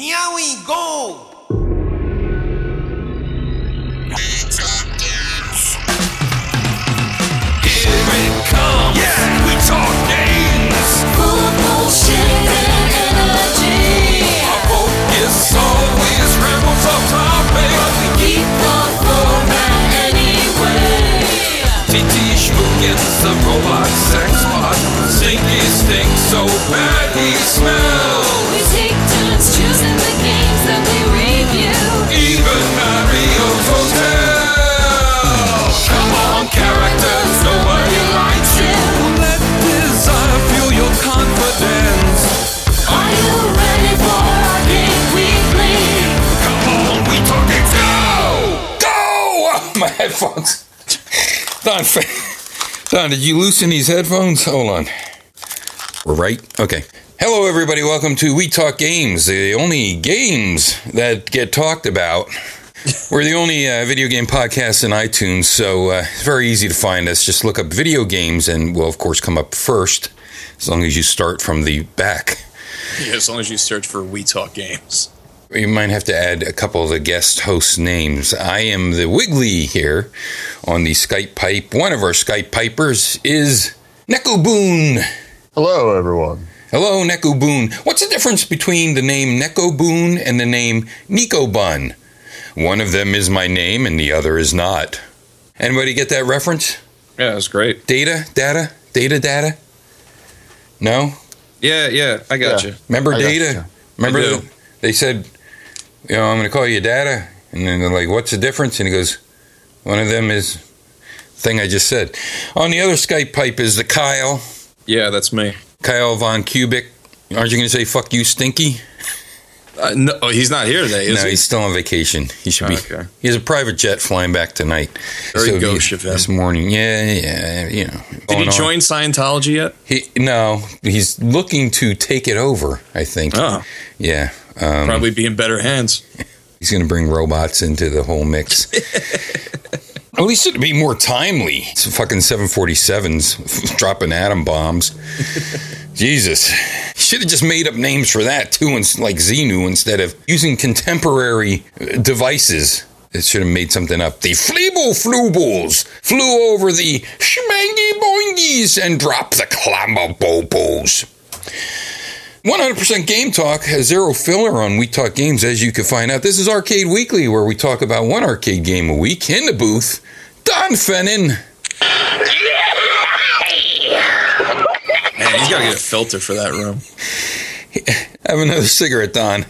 Here we go! Robot sex bot. Stinky stink so bad he smells. Headphones. Don, Don, did you loosen these headphones? Hold on. We're right? Okay. Hello, everybody. Welcome to We Talk Games, the only games that get talked about. We're the only uh, video game podcast in iTunes, so uh, it's very easy to find us. Just look up video games, and we'll, of course, come up first, as long as you start from the back. Yeah, as long as you search for We Talk Games. You might have to add a couple of the guest host names. I am the Wiggly here on the Skype pipe. One of our Skype pipers is Neko Boone. Hello, everyone. Hello, Neko Boone. What's the difference between the name Neko Boone and the name Nico Bun? One of them is my name and the other is not. Anybody get that reference? Yeah, that's great. Data? Data? Data? Data? No? Yeah, yeah, I got Yeah. you. Remember I data? you. Remember I do. that they said, you know, I'm going to call you data, and then they're like, "What's the difference?" And he goes, "One of them is thing I just said." On the other Skype pipe is the Kyle, Yeah, that's me. Kyle von Cubic. Aren't you going to say "fuck you, Stinky"? Uh, no, oh, he's not here today, is no, he? he's still on vacation. He should be. Okay. He has a private jet flying back tonight. Very he- gauche of him. This morning, yeah, yeah, you know. Did he on. join Scientology yet? He, no, he's looking to take it over. I think. Oh, Yeah. Um, probably be in better hands. He's going to bring robots into the whole mix. At least it'd be more timely. It's fucking 747s dropping atom bombs. Jesus. Should have just made up names for that too, and like Xenu instead of using contemporary uh, devices. It should have made something up. The Fleeble Flubles flew over the Schmangy Boingies and dropped the Clamabobos. 100% Game Talk has zero filler on We Talk Games, as you can find out. This is Arcade Weekly, where we talk about one arcade game a week. In the booth, Don Fennin. Man, he's got to get a filter for that room. Have another cigarette, Don.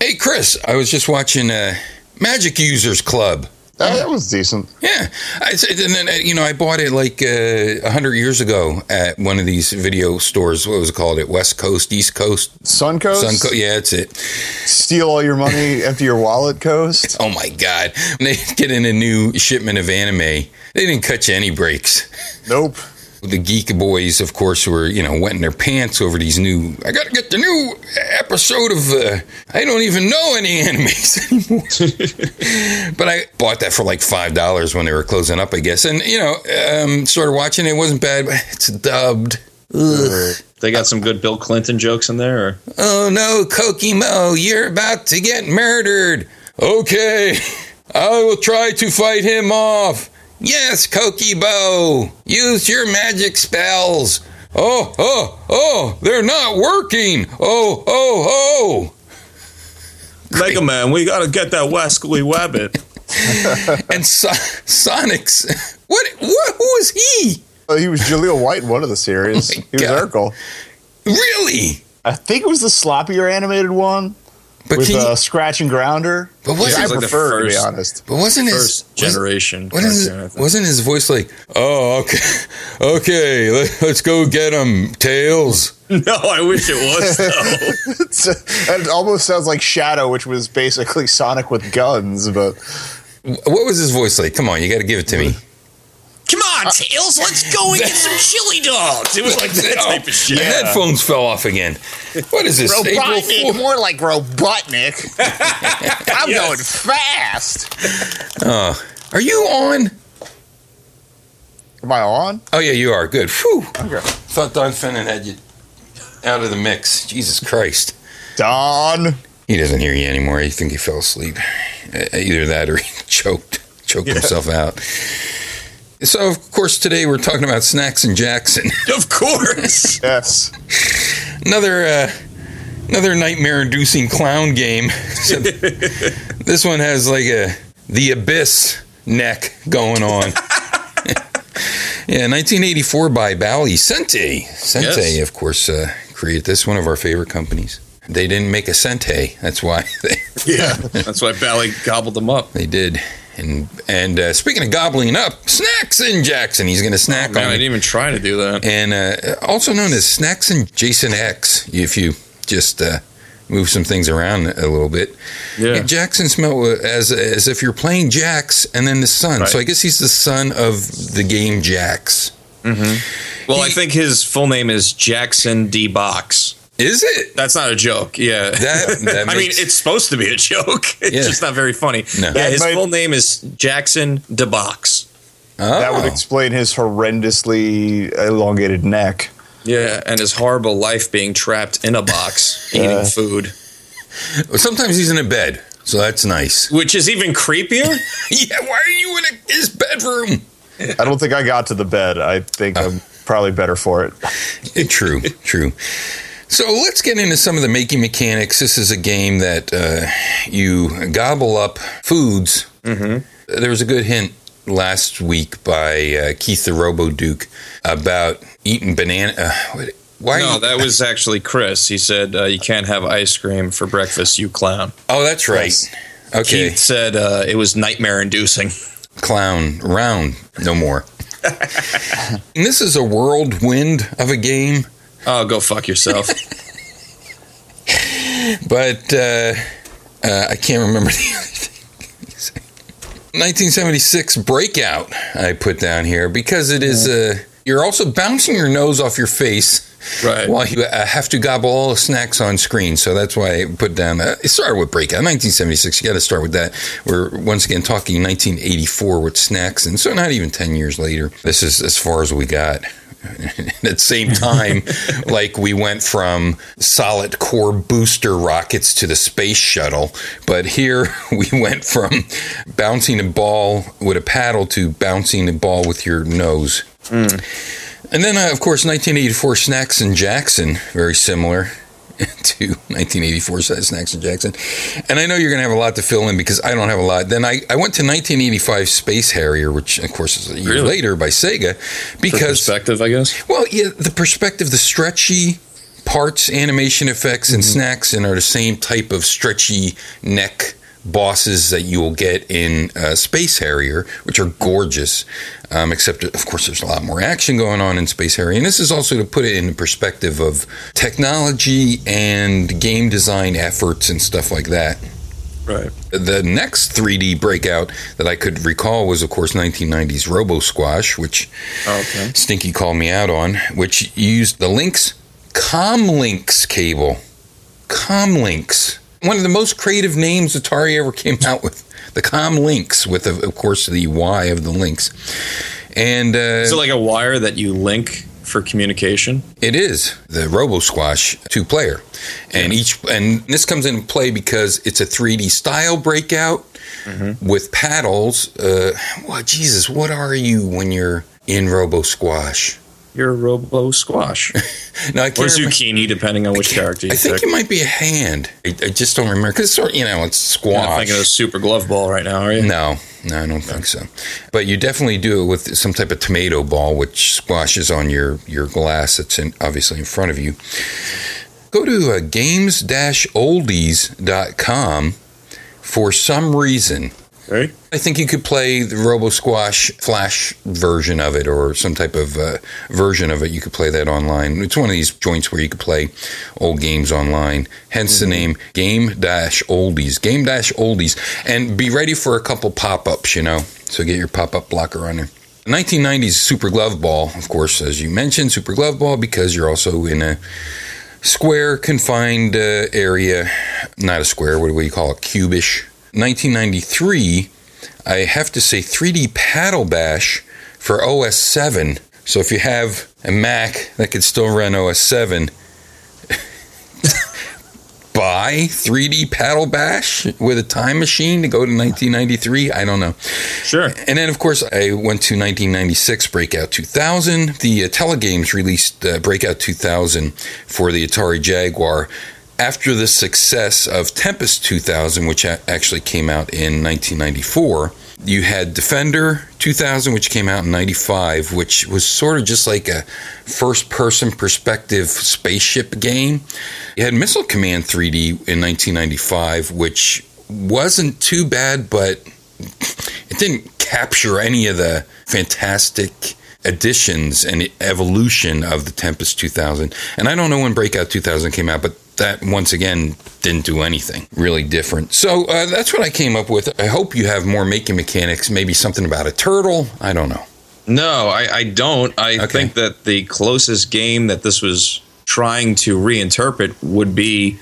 Hey, Chris, I was just watching uh, Magic Users Club. That, was decent. Yeah, I and then uh, you know I bought it like uh, a hundred years ago at one of these video stores. What was it called? At West Coast, East Coast, Suncoast. Sunco- Yeah, that's it. Steal all your money, empty your wallet. Coast. Oh my God! When they get in a new shipment of anime, they didn't cut you any breaks. Nope. The geek boys, of course, were you know wetting their pants over these new. I got to get the new episode of. Uh, I don't even know any animes anymore. but I bought that for like five dollars when they were closing up, I guess. And you know, um, started watching it. it wasn't bad. But it's dubbed. Ugh. They got some good Bill Clinton jokes in there. Or? Oh no, Kokimo, you're about to get murdered. Okay, I will try to fight him off. Yes, Kokibo, use your magic spells. Oh, oh, oh, they're not working. Oh, oh, oh! Mega Man, we got to get that Wascally Wabbit. And so- Sonic's. What, what, who is he? Uh, he was Jaleel White in one of the series. Oh my he was God. Urkel. Really? I think it was the sloppier animated one But with can you- uh, Scratch and Grounder. But Which wasn't I it like the prefer, to be honest. but wasn't his First was- generation. What is cartoon, I. Wasn't his voice like, oh, okay, okay, let, let's go get him, Tails? No, I wish it was, though. It almost sounds like Shadow, which was basically Sonic with guns. But What was his voice like? Come on, you got to give it to me. Come on, Tails, let's go and get some chili dogs. It was like that type of shit. The shit. headphones fell off again. What is this? April Fool- more like Robotnik. I'm Yes. going fast. Oh, are you on? Am I on? Oh yeah, you are. Good. Whew. Okay. Thought Don Fennon had you out of the mix. Jesus Christ. Don. He doesn't hear you anymore. I think he fell asleep. Uh, Either that or he choked, choked himself out. So, of course, today we're talking about Snacks and Jackson. Of course. Yes. another uh, another nightmare-inducing clown game. This one has like a the abyss neck going on. yeah, 1984 by Bally Sente. Sente, Yes. of course, uh, created this. One of our favorite companies. They didn't make a Sente. That's why they, yeah. That's why Bally gobbled them up. they did. And and uh, speaking of gobbling up, Snacks and Jackson. He's going to snack Man, on I didn't even try to do that. and uh, also known as Snacks and Jason X. If you just uh, move some things around a little bit, Yeah. Jackson smelled as as if you're playing Jacks and then the son. Right. So I guess he's the son of the game Jax. Well, I think his full name is Jackson D. Box. Is it? That's not a joke. Yeah. That, that I mean, it's supposed to be a joke. It's Yeah. just not very funny. No. Yeah, his might- full name is Jackson DeBox. That would Oh. explain his horrendously elongated neck. Yeah, and his horrible life being trapped in a box eating Yeah. food, Sometimes he's in a bed, so that's nice. which is even creepier. yeah, why are you in a, his bedroom? I don't think I got to the bed. I think oh. I'm probably better for it. True, true. So let's get into some of the making mechanics. This is a game that uh, you gobble up foods. Mm-hmm. There was a good hint last week by uh, Keith the Robo Duke about eating banana. Uh, what- why? No, that was actually Chris. He said uh, you can't have ice cream for breakfast, you clown. oh, that's right. Yes. Okay, Keith said uh, it was nightmare inducing. clown round, no more. and this is a whirlwind of a game. Oh, go fuck yourself. but uh, uh, I can't remember the other thing. 1976 breakout I put down here because it is uh, you're also bouncing your nose off your face Right. while you uh, have to gobble all the snacks on screen. So that's why I put down that. It started with breakout 1976. You got to start with that. We're once again talking 1984 with snacks, and so not even 10 years later. This is as far as we got. At the same time, like we went from solid core booster rockets to the space shuttle, but here we went from bouncing a ball with a paddle to bouncing a ball with your nose. And then, uh, of course, 1984 Snacks and Jackson, very similar to 1984 Snacks and Jackson. And I know you're going to have a lot to fill in because I don't have a lot. Then I, I went to 1985 Space Harrier, which, of course, is a year Really? later by Sega, For because perspective, I guess. well, yeah, the perspective, the stretchy parts, animation effects, and mm-hmm. snacks, and are the same type of stretchy neck bosses that you will get in uh, Space Harrier, which are gorgeous. Um, except, of course, there's a lot more action going on in Space Harrier, and this is also to put it in the perspective of technology and game design efforts and stuff like that. Right. The next 3D breakout that I could recall was, of course, 1990's Robo Squash, which Okay. Stinky called me out on, which used the Lynx ComLynx cable. ComLynx. One of the most creative names Atari ever came out with. The ComLynx, with, of course, the Y of the links. And uh, Is it like a wire that you link for communication? it is the Robo Squash two player, and each and this comes into play because it's a 3D style breakout with paddles. Uh, well, Jesus, what are you when you're in Robo Squash? You're a robo squash. No, I or can't. remember- zucchini, depending on which character you I think pick. it might be a hand. I, I just don't remember because sort you know it's squash. You're not thinking of super glove ball right now, are you? no, no, I don't think so. But you definitely do it with some type of tomato ball, which squashes on your your glass that's in, obviously in front of you. Go to uh, games-oldies.com for some reason. Right? I think you could play the Robo Squash Flash version of it or some type of uh, version of it. You could play that online. It's one of these joints where you could play old games online. Hence the name Game Dash Oldies. Game Dash Oldies. And be ready for a couple pop ups, you know. So get your pop up blocker on there. 1990s Super Glove Ball, of course, as you mentioned, Super Glove Ball, because you're also in a square confined uh, area. Not a square, what do you call it? Cubish. 1993, I have to say 3D Paddle Bash for OS 7. So if you have a Mac that could still run OS 7, buy 3D Paddle Bash with a time machine to go to 1993? I don't know. Sure. And then, of course, I went to 1996 Breakout 2000. The uh, Telegames released uh, Breakout 2000 for the Atari Jaguar after the success of Tempest 2000, which actually came out in 1994. You had Defender 2000, which came out in 95, which was sort of just like a first person perspective spaceship game. You had Missile Command 3D in 1995, which wasn't too bad, but it didn't capture any of the fantastic additions and evolution of the Tempest 2000. And I don't know when Breakout 2000 came out, but that once again didn't do anything really different. So uh, that's what I came up with. I hope you have more making mechanics, maybe something about a turtle. I don't know. No, I, I don't. I Okay. think that the closest game that this was trying to reinterpret would be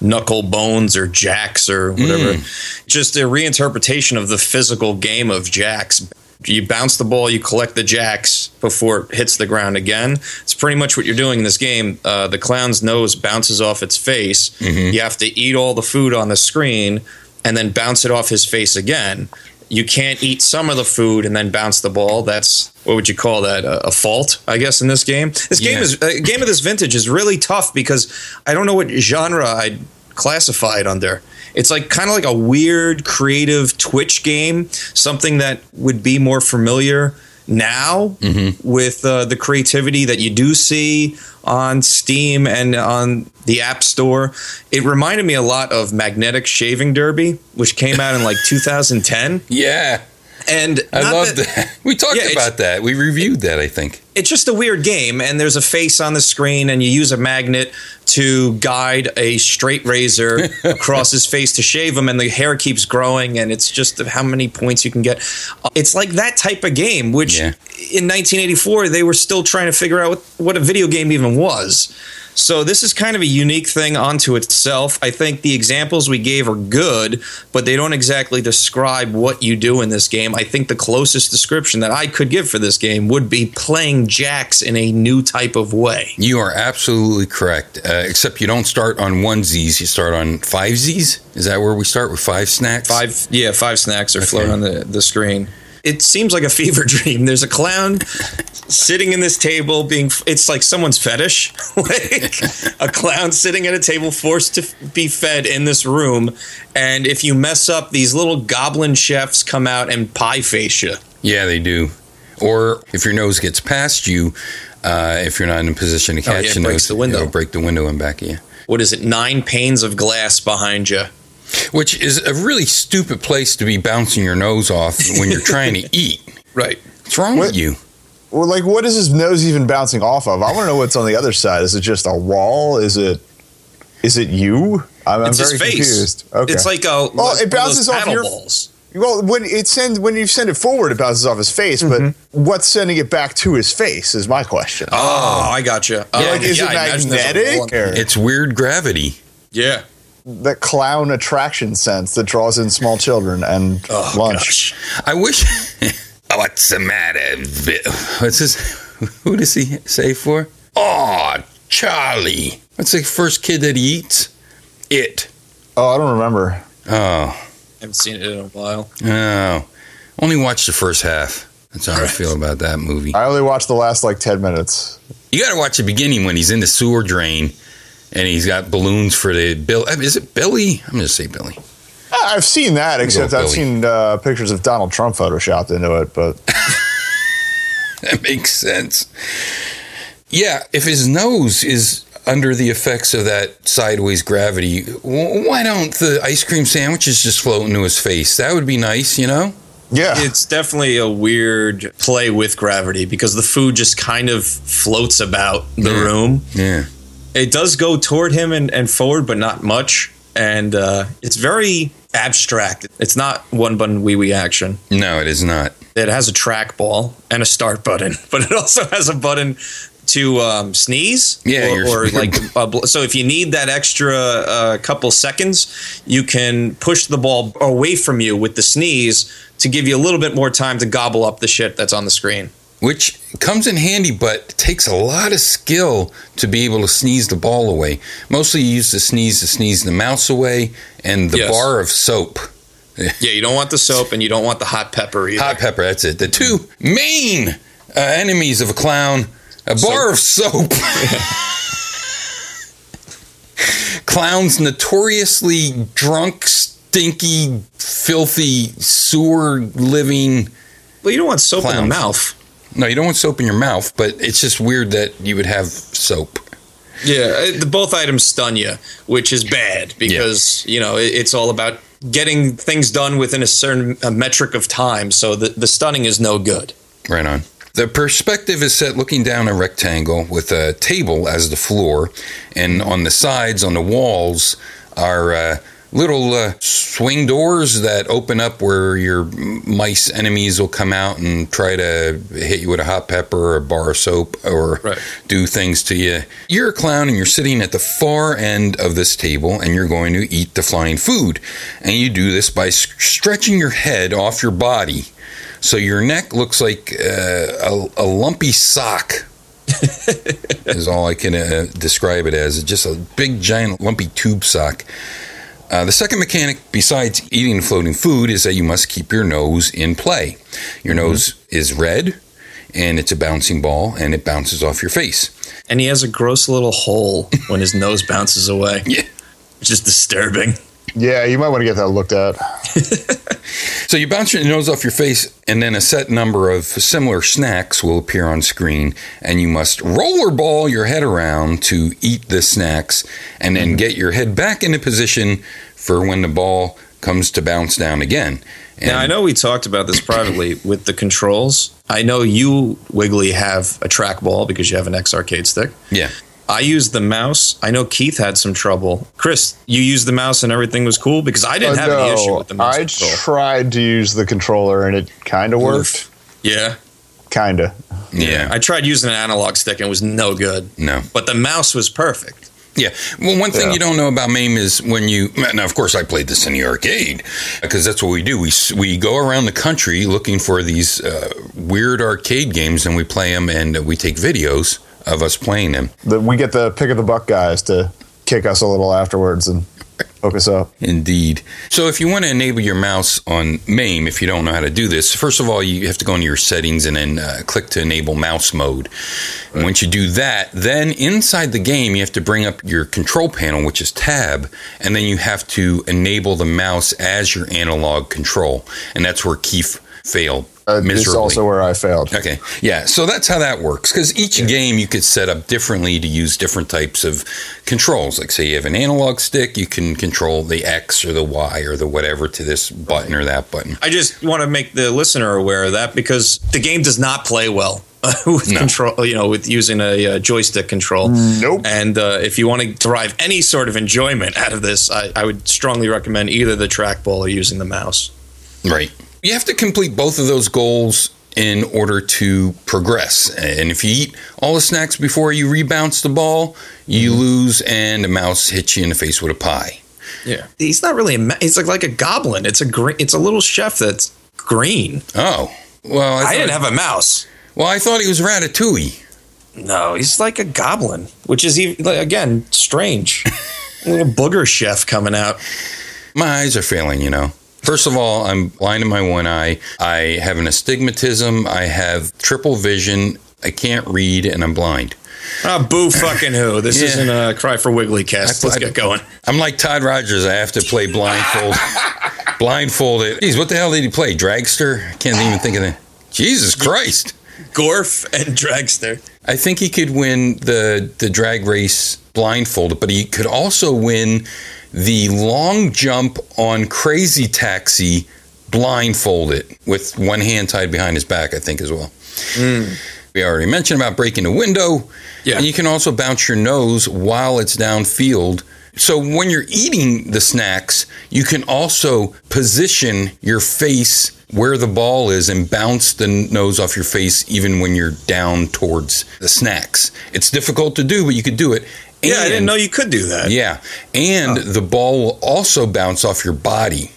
Knuckle Bones or Jacks or whatever. Just a reinterpretation of the physical game of Jacks. You bounce the ball, you collect the jacks before it hits the ground again. It's pretty much what you're doing in this game. Uh, the clown's nose bounces off its face. You have to eat all the food on the screen and then bounce it off his face again. You can't eat some of the food and then bounce the ball. That's what would you call that? A, a fault, I guess, in this game. This game is a game of this vintage is really tough because I don't know what genre I'd classify it under. It's like kind of like a weird, creative Twitch game, something that would be more familiar now with uh, the creativity that you do see on Steam and on the App Store. It reminded me a lot of Magnetic Shaving Derby, which came out in like 2010. Yeah, And I love that. We talked Yeah, about that. We reviewed that, I think. it's just a weird game and there's a face on the screen and you use a magnet to guide a straight razor across his face to shave him and the hair keeps growing and it's just how many points you can get it's like that type of game which Yeah. in 1984 they were still trying to figure out what, what a video game even was so this is kind of a unique thing onto itself. I think the examples we gave are good, but they don't exactly describe what you do in this game. I think the closest description that I could give for this game would be playing jacks in a new type of way. You are absolutely correct. Uh, except you don't start on one Z's, you start on five Z's. Is that where we start with five snacks? Five, yeah, five snacks are Okay. floating on the, the screen. It seems like a fever dream. There's a clown sitting in this table being it's like someone's fetish like a clown sitting at a table forced to be fed in this room and if you mess up these little goblin chefs come out and pie face you Yeah, they do. Or if your nose gets past you, uh, if you're not in a position to Oh, yeah, catch it the breaks nose, the window. it'll break the window and back of you. what is it nine panes of glass behind you Which is a really stupid place to be bouncing your nose off when you're trying to eat. right What's wrong What? with you? Well, like, what is his nose even bouncing off of? I want to know what's on the other side. Is it just a wall? Is it? Is it you? I'm, I'm it's very his face confused. Okay. it's like a Well, like it bounces those off paddle your- balls well, when it sends when you send it forward, it bounces off his face. But mm-hmm. what's sending it back to his face is my question. oh i gotcha um, Yeah, like, is it magnetic? It's weird gravity. yeah the clown attraction sense that draws in small children and oh lunch? gosh I wish. What's the matter? What's this? Who does he say for? Oh, Charlie. What's the first kid that he eats? It. Oh, I don't remember. Oh, I haven't seen it in a while oh. Only watched the first half. That's how I feel about that movie. I only watched the last like ten minutes. You got to watch the beginning when he's in the sewer drain and he's got balloons for the Bill. Is it Billy? I'm going to say Billy. I- I've seen that, except I've Billy. seen uh, pictures of Donald Trump photoshopped into it. But That makes sense. Yeah, if his nose is under the effects of that sideways gravity, why don't the ice cream sandwiches just float into his face? That would be nice, you know? yeah, it's definitely a weird play with gravity because the food just kind of floats about the Yeah. room. Yeah. It does go toward him and, and forward, but not much. And uh, it's very abstract. It's not one button wee wee action. No, it is not. It has a trackball and a start button, but it also has a button to um, sneeze. Yeah, or, or like uh, so. If you need that extra uh, couple seconds, you can push the ball away from you with the sneeze to give you a little bit more time to gobble up the shit that's on the screen. Which comes in handy but takes a lot of skill to be able to sneeze the ball away. Mostly you use the sneeze to sneeze the mouse away and the Yes. bar of soap. Yeah, you don't want the soap and you don't want the hot pepper either. Hot pepper, that's it. The two main uh, enemies of a clown a bar of soap. Clowns notoriously drunk, stinky, filthy, sewer living. well, you don't want soap in the mouth. No, you don't want soap in your mouth, but it's just weird that you would have soap. Yeah, uh, the, both items stun you, which is bad because you know it, it's all about getting things done within a certain uh metric of time. So the, the stunning is no good. Right on. The perspective is set looking down a rectangle with a table as the floor, and on the sides, on the walls, are uh, little uh, swing doors that open up where your mice enemies will come out and try to hit you with a hot pepper or a bar of soap or Right. do things to you. You're a clown and you're sitting at the far end of this table and you're going to eat the flying food. And you do this by stretching your head off your body. So your neck looks like uh, a, a lumpy sock. is all I can uh, describe it as. It's just a big, giant, lumpy tube sock. Uh, the second mechanic, besides eating floating food, is that you must keep your nose in play. Your nose is red, and it's a bouncing ball, and it bounces off your face. And he has a gross little hole when his nose bounces away. Yeah. Which is disturbing. Yeah, you might want to get that looked at. So you bounce your nose off your face, and then a set number of similar snacks will appear on screen, and you must rollerball your head around to eat the snacks, and then get your head back into position for when the ball comes to bounce down again. And now I know we talked about this privately with the controls. I know you, Wiggly, have a trackball because you have an X arcade stick. Yeah. I used the mouse. I know Keith had some trouble. Chris, you used the mouse and everything was cool because I didn't Uh, have any issue with the mouse I control. tried to use the controller and it kind of worked. yeah, Kind of. Yeah. I tried using an analog stick and it was no good. No. But the mouse was perfect. Yeah. Well, one thing Yeah. you don't know about MAME is when you. Now, of course, I played this in the arcade because that's what we do. We we go around the country looking for these uh, weird arcade games and we play them and we take videos of us playing them. The, we get the pick of the buck guys to kick us a little afterwards and hook us up. Indeed. So, if you want to enable your mouse on MAME, if you don't know how to do this, first of all, you have to go into your settings and then uh, click to enable mouse mode. And once you do that, then inside the game, you have to bring up your control panel, which is tab, and then you have to enable the mouse as your analog control. And that's where Keith failed. Uh, this is also where I failed. Okay, yeah, so that's how that works. Because each game you could set up differently to use different types of controls. Like, say you have an analog stick, you can control the X or the Y or the whatever to this button or that button. I just want to make the listener aware of that because the game does not play well with No. control. You know, with using a uh, joystick control. Nope. And uh, if you want to derive any sort of enjoyment out of this, I, I would strongly recommend either the trackball or using the mouse. Right. You have to complete both of those goals in order to progress. And if you eat all the snacks before you rebounce the ball, you mm-hmm. lose, and the mouse hits you in the face with a pie. Yeah, he's not really a. Ma- he's like like a goblin. It's a green. It's a little chef that's green. Oh, well, I, I, didn't have a mouse. well, I thought he was Ratatouille. No, he's like a goblin, which is even like, again strange. like a booger chef coming out. My eyes are failing, you know. First of all, I'm blind in my one eye. I have an astigmatism. I have triple vision. I can't read, and I'm blind. Ah, boo fucking who. This Yeah. isn't a cry for Wiggly cast. Let's I- get going. I'm like Todd Rogers. I have to play blindfold. blindfolded. Geez, what the hell did he play? Dragster? I can't even think of that. Jesus Christ. Gorf and Dragster. I think he could win the the drag race blindfolded, but he could also win the long jump on Crazy Taxi blindfolded with one hand tied behind his back. I think as well. Mm. We already mentioned about breaking a window. Yeah. And you can also bounce your nose while it's downfield. So when you're eating the snacks, you can also position your face where the ball is and bounce the nose off your face even when you're down towards the snacks. It's difficult to do, but you could do it. Yeah, I didn't know you could do that. Yeah. And the ball will also bounce off your body.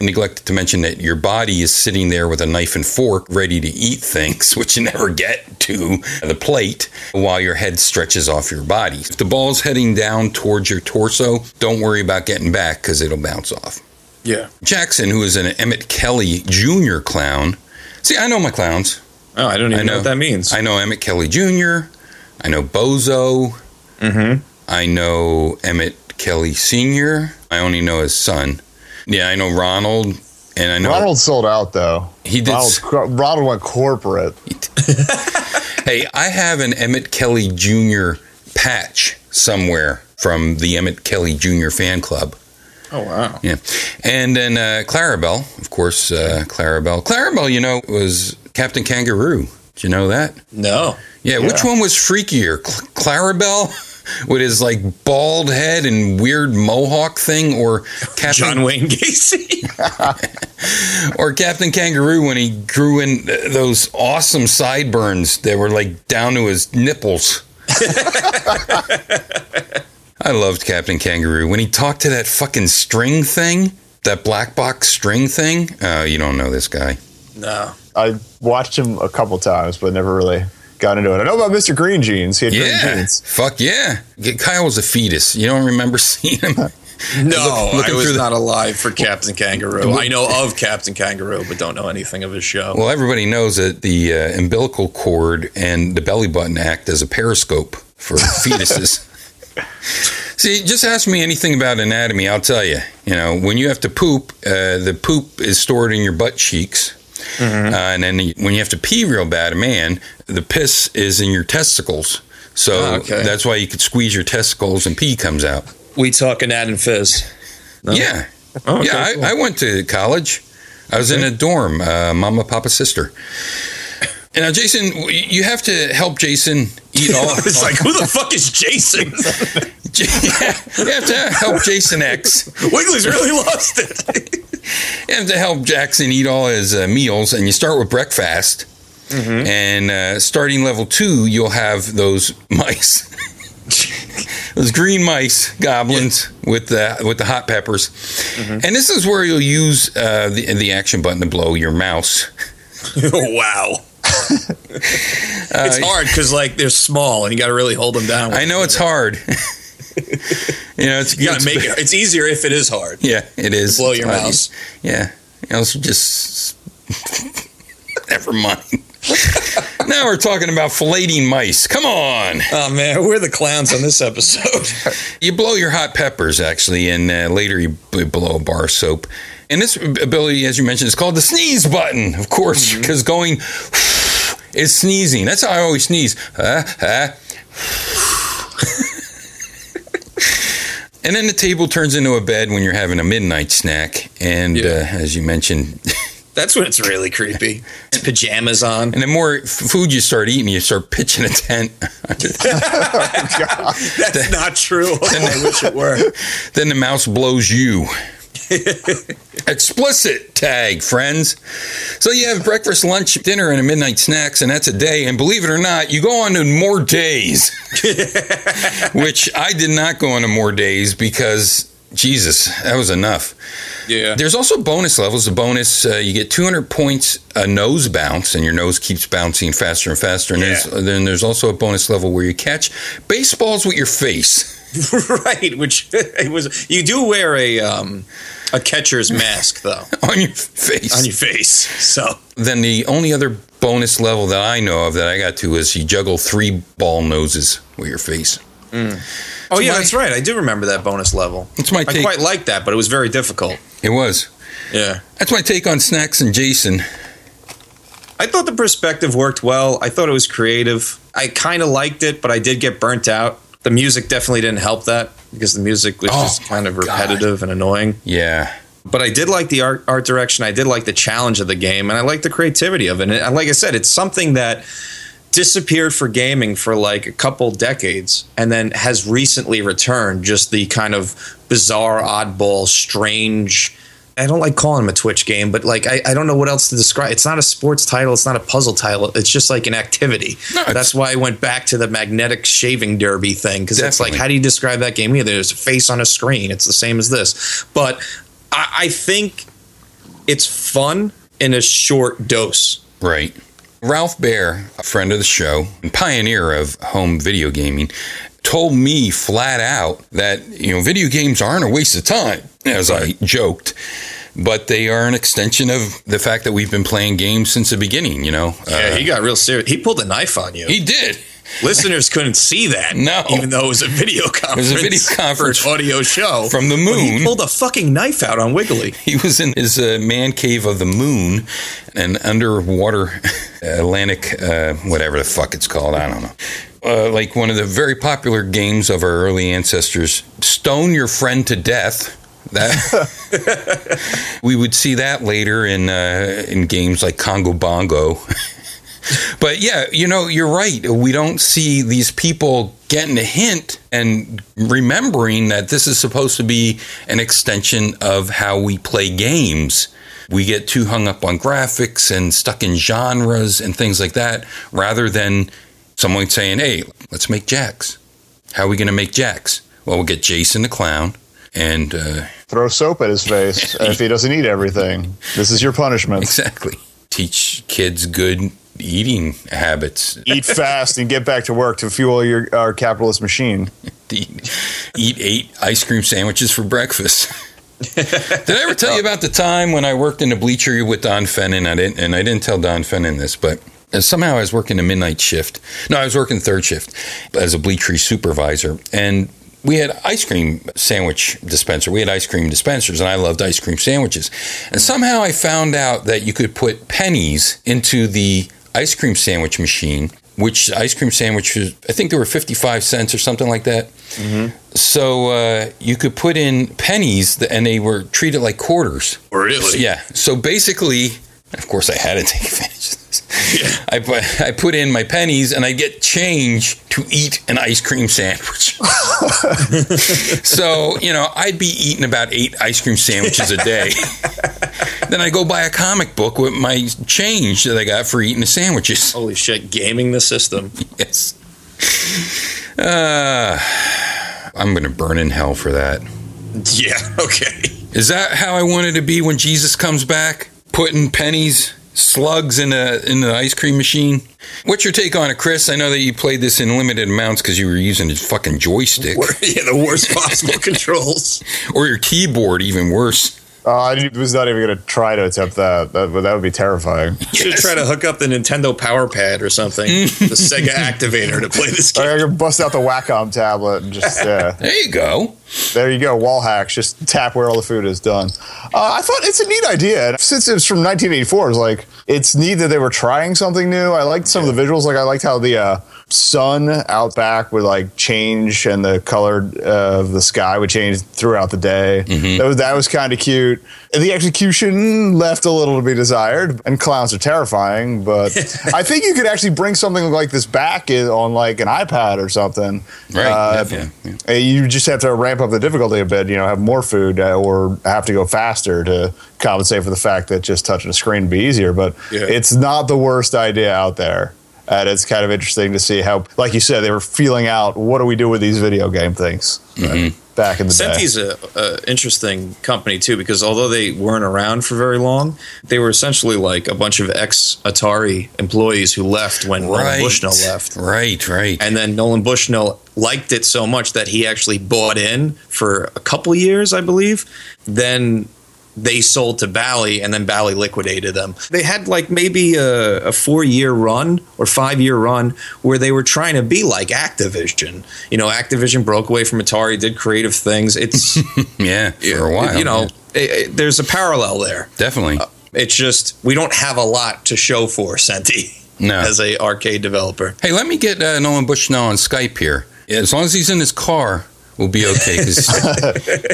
neglected to mention that your body is sitting there with a knife and fork ready to eat things, which you never get to the plate while your head stretches off your body. If the ball's heading down towards your torso, don't worry about getting back because it'll bounce off. Yeah. Jackson, who is an Emmett Kelly Jr. clown. See, I know my clowns. Oh, I don't even I know. know. what that means. I know Emmett Kelly Jr., I know Bozo, mm-hmm. I know Emmett Kelly Sr., I only know his son. Yeah, I know Ronald, and I know Ronald sold out though. he did. Ronald, Ronald went corporate. Hey, I have an Emmett Kelly Jr. patch somewhere from the Emmett Kelly Jr. fan club. Oh wow. Yeah. And then uh, Clarabelle, of course, uh, Clarabelle. Clarabelle, you know, was Captain Kangaroo. Did you know that? No. Yeah, which one was freakier? Cl- Clarabelle with his like bald head and weird mohawk thing or Captain John Wayne Gacy. or Captain Kangaroo when he grew in those awesome sideburns that were like down to his nipples. I loved Captain Kangaroo when he talked to that fucking string thing, that black box string thing. Oh, you don't know this guy. no. I watched him a couple times, but never really got into it. I know about Mr. Green Jeans. He had green Yeah, jeans. fuck yeah. Kyle was a fetus. You don't remember seeing him? No, Look- looking I was through the- not alive for Captain Kangaroo. I know of Captain Kangaroo, but don't know anything of his show. Well, everybody knows that the uh, umbilical cord and the belly button act as a periscope for fetuses. See, just ask me anything about anatomy, I'll tell you. You know, when you have to poop, uh, the poop is stored in your butt cheeks. Uh, and then when you have to pee real bad, a man, the piss is in your testicles. So Oh, okay. that's why you could squeeze your testicles and pee comes out. we talking Ad and Fizz. No? Yeah. Oh, okay, yeah, cool. I, I went to college. I was in a dorm, uh, mama, papa, sister. And now, Jason, you have to help Jason eat all. it's like, who the fuck is Jason? yeah, you have to help Jason X. Wiggly's really lost it. You have to help Jackson eat all his uh, meals, and you start with breakfast. Mm-hmm. And uh, starting level two, you'll have those mice, those green mice, goblins with the with the hot peppers. Mm-hmm. And this is where you'll use uh, the the action button to blow your mouse. wow. it's hard because like they're small and you got to really hold them down. I know it's hard. you know, it's You got it's- make it. It's easier if it is hard. Yeah, it is. Blow your Uh, mouse. Yeah, else just never mind. now we're talking about filleting mice. Come on, Oh man, we're the clowns on this episode. you blow your hot peppers actually, and uh, later you blow a bar of soap. And this ability, as you mentioned, is called the sneeze button, of course, Mm-hmm. because going is sneezing. That's how I always sneeze. Uh, uh. and then the table turns into a bed when you're having a midnight snack. And Yeah. uh, as you mentioned, That's when it's really creepy. It's pajamas on. And the more food you start eating, you start pitching a tent. That's not true. Oh, I wish it were. then the mouse blows you. Explicit tag, friends. So you have breakfast, lunch, dinner, and a midnight snacks, and that's a day. And believe it or not, you go on to more days, which I did not go on to more days because Jesus, that was enough. Yeah. There's also bonus levels. The bonus, uh, you get 200 points a nose bounce, and your nose keeps bouncing faster and faster. And there's, then there's also a bonus level where you catch baseballs with your face right. Which it was. You do wear a um, a catcher's mask though on your face. on your face. So then the only other bonus level that I know of that I got to is you juggle three ball noses with your face. Mm. Oh yeah, my- that's right. I do remember that bonus level. That's my I quite liked that, but it was very difficult. It was. Yeah. That's my take on snacks and Jason. I thought the perspective worked well. I thought it was creative. I kind of liked it, but I did get burnt out. The music definitely didn't help that because the music was Oh, just kind of God. repetitive and annoying. Yeah. But I did like the art, art direction. I did like the challenge of the game, and I like the creativity of it. And like I said, it's something that disappeared for gaming for like a couple decades and then has recently returned. Just the kind of bizarre, oddball, strange. I don't like calling them a Twitch game, but like I, I don't know what else to describe. It's not a sports title. It's not a puzzle title. It's just like an activity. No, That's why I went back to the magnetic shaving derby thing because it's like, how do you describe that game? Either there's a face on a screen. It's the same as this, but I, I think it's fun in a short dose. Right. Ralph Baer, a friend of the show and pioneer of home video gaming, told me flat out that, you know, video games aren't a waste of time, as I joked, but they are an extension of the fact that we've been playing games since the beginning, you know? Yeah, Uh, he got real serious. He pulled a knife on you. he did. Listeners couldn't see that. No. Even though it was a video conference. It was a video conference for an audio show. from the moon. he pulled a fucking knife out on Wiggly. He was in his uh, man cave of the moon, an underwater Atlantic, uh, whatever the fuck it's called. I don't know. Uh, like one of the very popular games of our early ancestors, Stone Your Friend to Death. That we would see that later in uh, in games like Congo Bongo. But yeah, you know, you're right. We don't see these people getting a hint and remembering that this is supposed to be an extension of how we play games. We get too hung up on graphics and stuck in genres and things like that rather than someone saying, hey, let's make jacks. How are we going to make jacks? Well, we'll get Jason the clown and uh, Throw soap at his face if he doesn't eat everything. This is your punishment. exactly teach kids good eating habits. Eat fast and get back to work to fuel your our capitalist machine. eat, eat eight ice cream sandwiches for breakfast. Did I ever tell you about the time when I worked in a bleachery with Don Fennon? I didn't, and I didn't tell Don Fennon this, but somehow I was working a midnight shift. No, I was working third shift as a bleachery supervisor, and we had ice cream sandwich dispenser. We had ice cream dispensers, and I loved ice cream sandwiches. And somehow I found out that you could put pennies into the ice cream sandwich machine, which ice cream sandwiches, I think they were 55 cents or something like that. So uh, you could put in pennies, and they were treated like quarters. Really? Yeah. So basically, of course, I had to take advantage of this. I put I put in my pennies, and I get change to eat an ice cream sandwich. so you know, I'd be eating about eight ice cream sandwiches a day. then I go buy a comic book with my change that I got for eating the sandwiches. Holy shit, gaming the system. Yes. Uh, I'm going to burn in hell for that. Yeah, okay. Is that how I wanted to be when Jesus comes back? Putting pennies, slugs in a in the ice cream machine. What's your take on it, Chris? I know that you played this in limited amounts because you were using a fucking joystick yeah, the worst possible controls. or your keyboard, even worse. Uh, I was not even going to try to attempt that. That would, that would be terrifying. You Should try to hook up the Nintendo Power Pad or something, the Sega activator to play this game. I could bust out the Wacom tablet and just yeah. There you go. There you go, wall hacks. Just tap where all the food is done. Uh, I thought it's a neat idea. Since it's from 1984, it's like it's neat that they were trying something new. I liked some of the visuals. Like I liked how the uh, sun out back would like change and the color of the sky would change throughout the day. That was that was kind of cute. The execution left a little to be desired. And clowns are terrifying, but I think you could actually bring something like this back in, on like an iPad or something. Right. Uh, yeah, yeah. You just have to ramp up the difficulty a bit, you know, have more food uh, or have to go faster to compensate for the fact that just touching a screen would be easier. But Yeah. it's not the worst idea out there. And it's kind of interesting to see how, like you said, they were feeling out what do we do with these video game things back in the day. Sente's a, a interesting company too because although they weren't around for very long, they were essentially like a bunch of ex Atari employees who left when Nolan Bushnell left. Right, right. And then Nolan Bushnell liked it so much that he actually bought in for a couple years, I believe. Then they sold to Bally, and then Bally liquidated them. They had like maybe a, a four year run or five year run where they were trying to be like Activision. You know, Activision broke away from Atari, did creative things. It's yeah, for a while. you know, yeah. it- it- there's a parallel there. definitely. It's just we don't have a lot to show for Sente No. as a arcade developer. Hey, let me get uh, Nolan Bushnell on Skype here. As long as he's in his car, we'll be okay. Because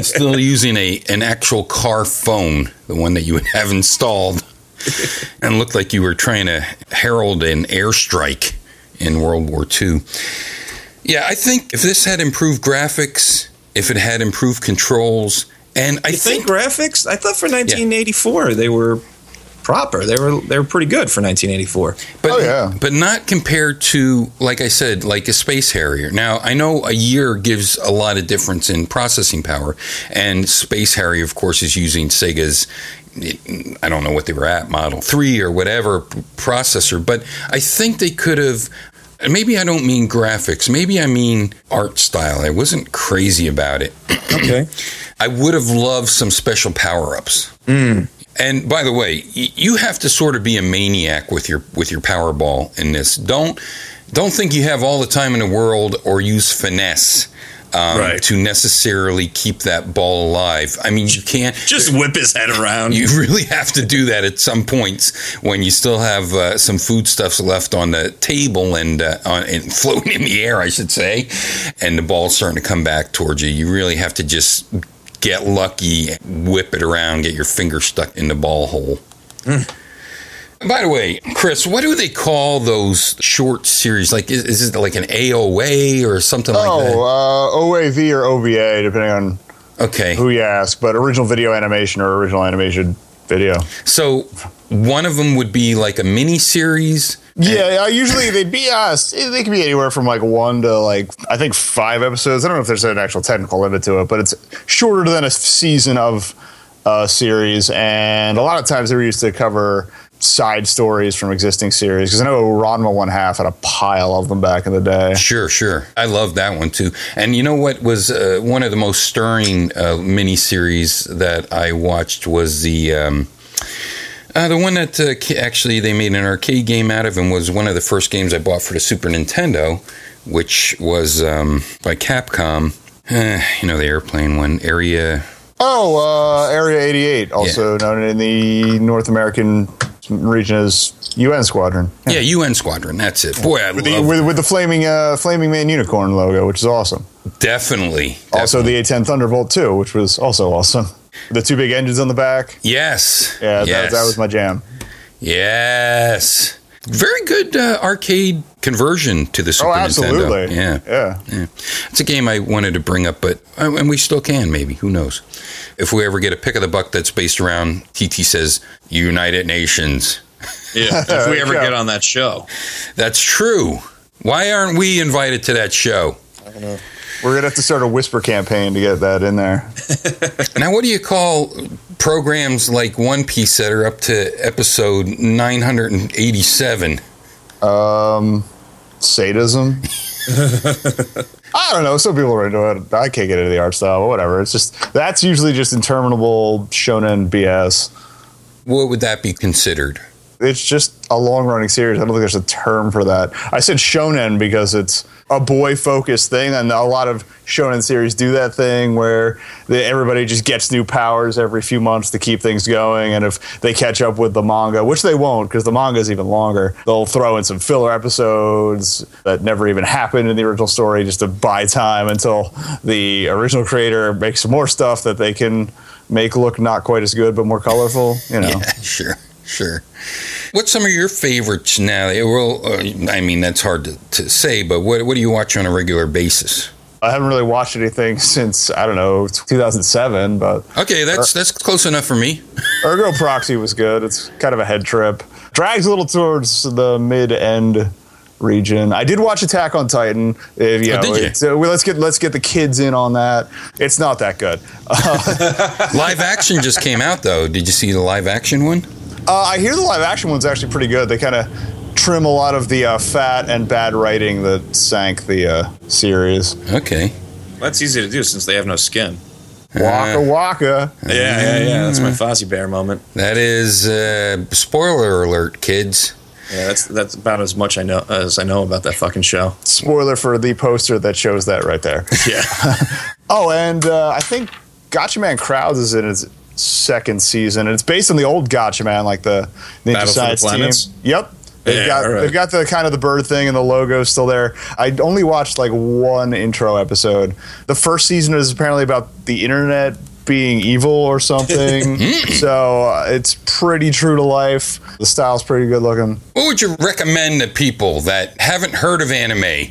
still using a an actual car phone, the one that you would have installed, and looked like you were trying to herald an airstrike in World War II. Yeah, I think if this had improved graphics, if it had improved controls, and I You think think graphics? I thought for 1984 they were proper. They were they were pretty good for 1984. But, Oh, yeah. but not compared to, like I said, like a Space Harrier. Now, I know a year gives a lot of difference in processing power, and Space Harrier, of course, is using Sega's. I don't know what they were at, Model 3 or whatever processor, but I think they could have. Maybe I don't mean graphics. Maybe I mean art style. I wasn't crazy about it. Okay. I would have loved some special power ups. Hmm. And by the way, you have to sort of be a maniac with your with your Powerball in this. Don't don't think you have all the time in the world or use finesse um, Right. to necessarily keep that ball alive. I mean, you can't. Just whip his head around. You really have to do that at some points when you still have uh, some foodstuffs left on the table and, uh, on, and floating in the air, I should say, and the ball's starting to come back towards you. You really have to just get lucky, whip it around, get your finger stuck in the ball hole. By the way, Chris, what do they call those short series? Like, is, is it like an AOA or something like that? Oh, uh, OAV or OVA, depending on? Okay. who you ask, but original video animation or original animation video. So one of them would be like a mini series. Yeah, uh, usually they'd be us. they could be anywhere from like one to like I think five episodes. I don't know if there's an actual technical limit to it, but it's shorter than a season of a series, and a lot of times they were used to cover side stories from existing series. Because I know Ranma One Half had a pile of them back in the day. Sure, sure. I love that one too. And you know what was uh, one of the most stirring uh, miniseries that I watched was the um, uh, the one that uh, actually they made an arcade game out of, and was one of the first games I bought for the Super Nintendo, which was um, by Capcom. Uh, you know the airplane one, Area. Oh, uh, Area 88, also known in the North American region as UN Squadron. Yeah, UN Squadron. That's it. Boy, I With the, love with, with the flaming uh, flaming man unicorn logo, which is awesome. definitely. Also, the A10 Thunderbolt 2, which was also awesome. The two big engines on the back. yes. Yeah, yes. that, that was my jam. Yes. Very good uh, arcade conversion to the Super oh, Nintendo. Yeah. Yeah. Yeah. It's a game I wanted to bring up, but uh, and we still can maybe. Who knows? If we ever get a pick of the buck that's based around TT says United Nations. Yeah. if we ever Yeah. get on that show. That's true. Why aren't we invited to that show? We're going to have to start a whisper campaign to get that in there. Now, what do you call programs like One Piece that are up to episode 987? Um, sadism. I don't know. Some people are into it. I can't get into the art style, but whatever. It's just, that's usually just interminable shonen BS. What would that be considered? It's just a long running series. I don't think there's a term for that. I said shonen because it's a boy focused thing, and a lot of shonen series do that thing where they, everybody just gets new powers every few months to keep things going. And if they catch up with the manga, which they won't because the manga is even longer, they'll throw in some filler episodes that never even happened in the original story just to buy time until the original creator makes more stuff that they can make look not quite as good but more colorful. You know. Yeah, sure, sure. What's some of your favorites now? Well, uh, I mean, that's hard to, to say, but what, what do you watch on a regular basis? I haven't really watched anything since I don't know 2007, but Okay, that's that's close enough for me. Ergo Proxy was good. It's kind of a head trip. Drags a little towards the mid end region. I did watch Attack on Titan. If, you Oh, know, did you? uh, well, let's get let's get the kids in on that. It's not that good. Live action just came out though. Did you see the live action one? Uh, I hear the live action one's actually pretty good. They kind of trim a lot of the uh, fat and bad writing that sank the uh, series. Okay. That's easy to do since they have no skin. Waka waka. Yeah, yeah, yeah. That's my Fozzie Bear moment. That is uh, spoiler alert, kids. Yeah, that's that's about as much I know as I know about that fucking show. Spoiler for the poster that shows that right there. Yeah. Oh, and uh, I think Gatchaman Crowds is in its second season, and it's based on the old Gatchaman, like the Ninja Battle for the Science team. Yep. They've Yeah, got alright. they've got the kind of the bird thing and the logo still there. I only watched like one intro episode. The first season is apparently about the internet being evil or something. so uh, it's pretty true to life. The style's pretty good looking. What would you recommend to people that haven't heard of anime?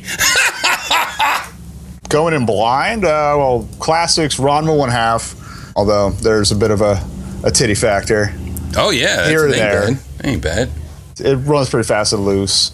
Going in blind, uh, well, classics, Ranma one half. Although there's a bit of a, a titty factor. Oh yeah, that's, Here and ain't there. bad. Ain't bad. It runs pretty fast and loose.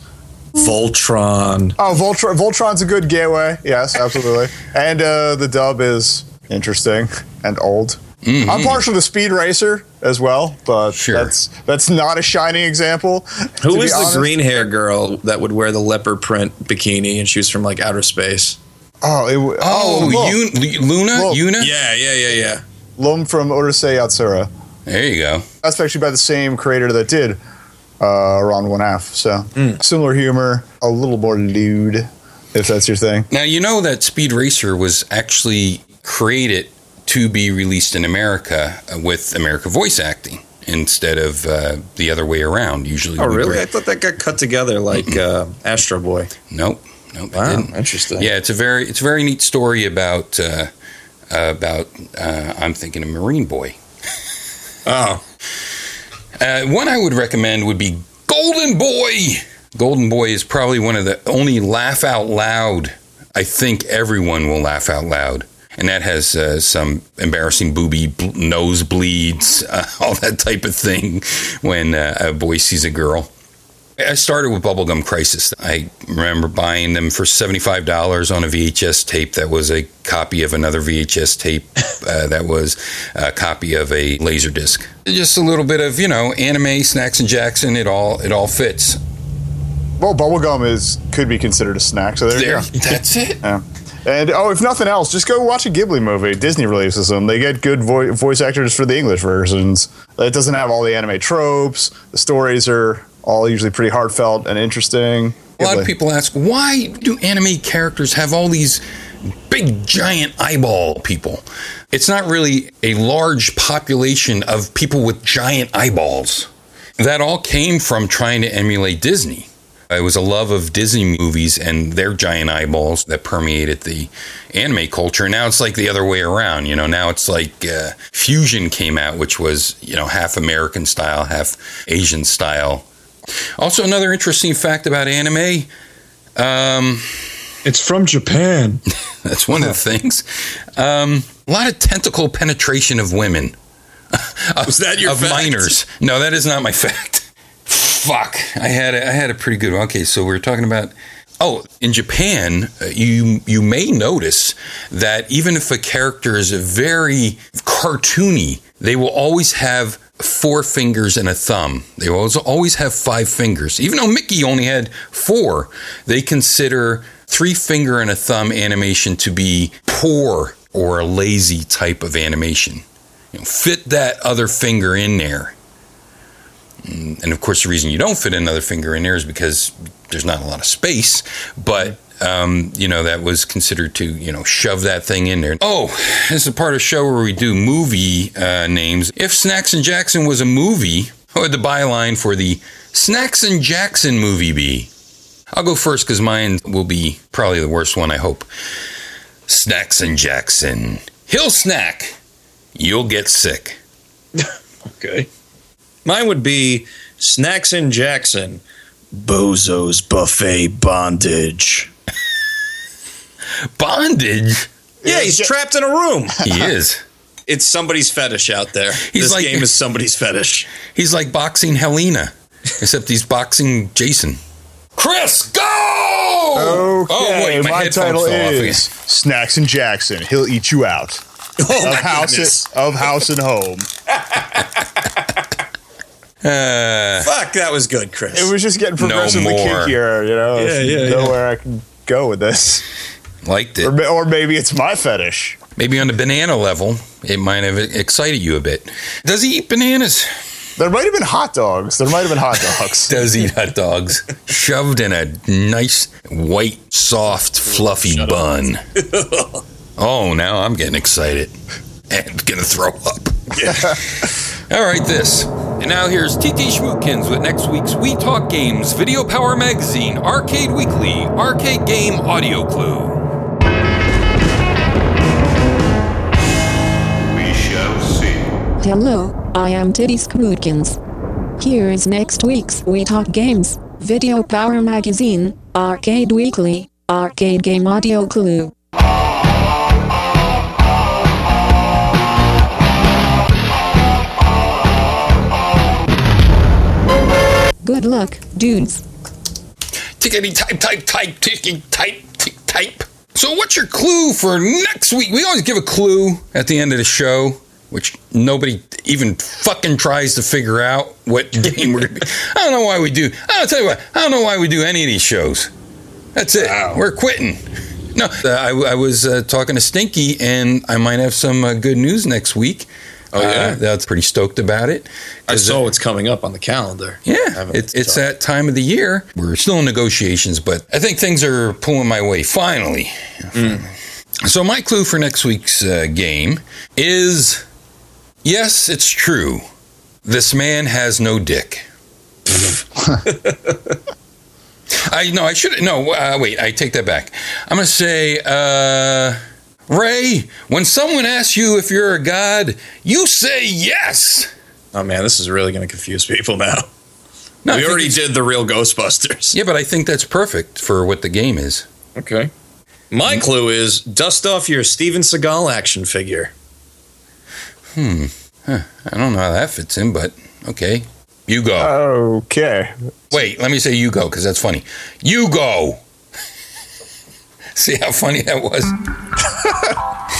Voltron. Oh, Voltron, Voltron's a good gateway. Yes, absolutely. and uh, the dub is interesting and old. I'm partial to Speed Racer as well, but Sure. that's that's not a shining example. Who to was the green hair girl that would wear the leopard print bikini and she was from like outer space? Oh, it, w- Oh, oh, Yun- Luna, Look. Yuna. Yeah, yeah, yeah, yeah. Lum from Urusei Yatsura. There you go. That's actually by the same creator that did uh, Ranma one half. So similar humor, a little more lewd, if that's your thing. Now you know that Speed Racer was actually created to be released in America uh, with America voice acting instead of uh, the other way around. Usually, Oh, really? bring- I thought that got cut together like uh, Astro Boy. Nope, nope. Wow, didn't. interesting. Yeah, it's a very it's a very neat story about uh, about uh, I'm thinking a Marine Boy. Oh, Uh, one I would recommend would be Golden Boy. Golden Boy is probably one of the only laugh out loud. I think everyone will laugh out loud. And that has uh, some embarrassing booby bl- nosebleeds, uh, all that type of thing when uh, a boy sees a girl. I started with Bubblegum Crisis. I remember buying them for $75 on a VHS tape that was a copy of another VHS tape uh, that was a copy of a Laserdisc. Just a little bit of, you know, anime, Snacks and Jackson, it all it all fits. Well, bubblegum is could be considered a snack. So there, There, you go. that's it. Yeah. And oh, if nothing else, just go watch a Ghibli movie. Disney releases them. They get good vo- voice actors for the English versions. It doesn't have all the anime tropes. The stories are all usually pretty heartfelt and interesting. A lot of people ask, why do anime characters have all these big, giant eyeball people? It's not really a large population of people with giant eyeballs. That all came from trying to emulate Disney. It was a love of Disney movies and their giant eyeballs that permeated the anime culture. Now it's like the other way around. You know, now it's like uh, Fusion came out, which was, you know, half American style, half Asian style. Also, another interesting fact about anime um, It's from Japan. that's one of the things. Um, a lot of tentacle penetration of women. Was that your of fact? minors? No, that is not my fact. Fuck, I had a, I had a pretty good one. Okay, so we are talking about. Oh, in Japan, uh, you you may notice that even if a character is very cartoony, they will always have four fingers and a thumb. They also always have five fingers. Even though Mickey only had four, they consider three finger and a thumb animation to be poor or a lazy type of animation. You know, fit that other finger in there. Mm, And of course, the reason you don't fit another finger in there is because there's not a lot of space. But um, you know that was considered to you know shove that thing in there. Oh, this is a part of the show where we do movie uh, names. If Snacks and Jackson was a movie, what would the byline for the Snacks and Jackson movie be? I'll go first because mine will be probably the worst one. I hope. Snacks and Jackson. He'll snack. You'll get sick. Okay. Mine would be Snacks and Jackson, Bozo's Buffet Bondage. Bondage. Yeah, he's trapped in a room. He is. It's somebody's fetish out there. He's this like- game is somebody's fetish. He's like boxing Helena, except he's boxing Jason. Chris, go! Okay, oh wait, my, my, headphones title fell off again. is Snacks and Jackson. He'll eat you out. Oh of my house goodness. of house and home. Uh, Fuck, that was good, Chris. It was just getting progressively more. kinkier, you know. Yeah, There's yeah, Nowhere I can go with this, liked it. ma- or maybe it's my fetish. Maybe on the banana level, it might have excited you a bit. Does he eat bananas? There might have been hot dogs. There might have been hot dogs. Does eat hot dogs shoved in a nice white, soft, fluffy bun? oh, now I'm getting excited and gonna throw up. All right, this. And now here's TT Schmootkins with next week's We Talk Games Video Power Magazine Arcade Weekly Arcade Game Audio Clue. Hello, I am Teddy Scrootkins. Here is next week's We Talk Games, Video Power Magazine, Arcade Weekly, Arcade Game Audio Clue. Good luck, dudes. Tickety type, type, type, type, tick, type. So, what's your clue for next week? We always give a clue at the end of the show, which nobody even fucking tries to figure out what game we're gonna be. I don't know why we do. I'll tell you what, I don't know why we do any of these shows. That's it. We're quitting. No, uh, I, I was uh, talking to Stinky, and I might have some uh, good news next week. Oh, yeah? Uh, that's pretty stoked about it. I saw what's coming up on the calendar. yeah, haven't it's, it's that time of the year. We're still in negotiations, but I think things are pulling my way finally. So, my clue for next week's uh, game is yes, it's true. This man has no dick. I no, I should no. Uh, wait, I take that back. I'm gonna say, uh, Ray. When someone asks you if you're a god, you say yes. Oh man, this is really going to confuse people now. No, we already did the real Ghostbusters. Yeah, but I think that's perfect for what the game is. Okay. My clue is dust off your Steven Seagal action figure. I don't know how that fits in, but okay. You go. Okay. Wait, let me say you go because that's funny. You go. See how funny that was?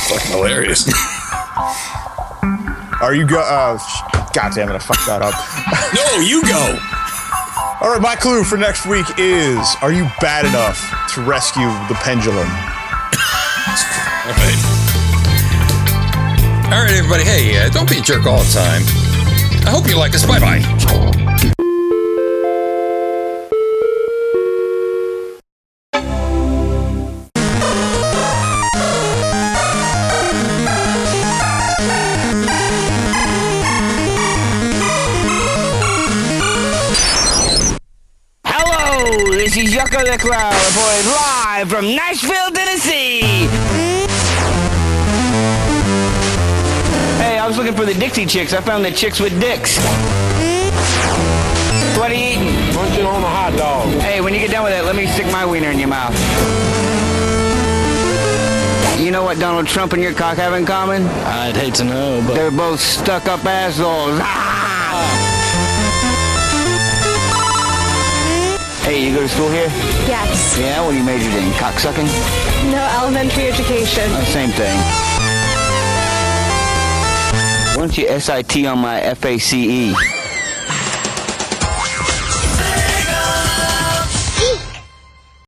Fucking hilarious. Are you go? Uh, God damn it! I fucked that up. no, you go. All right, my clue for next week is: Are you bad enough to rescue the pendulum? All right. All right, everybody. Hey, uh, don't be a jerk all the time. I hope you like us. Bye bye. Hello, this is the Crow reporting live from Nashville, Tennessee. I was looking for the Dixie Chicks. I found the chicks with dicks. What are you eating? Munching on a hot dog. Hey, when you get done with that, let me stick my wiener in your mouth. You know what Donald Trump and your cock have in common? I'd hate to know, but They're both stuck-up assholes. Ah! Hey, you go to school here? Yes. Yeah, what are you majored in? Cocksucking? No elementary education. Oh, same thing. Why don't you SIT on my FACE?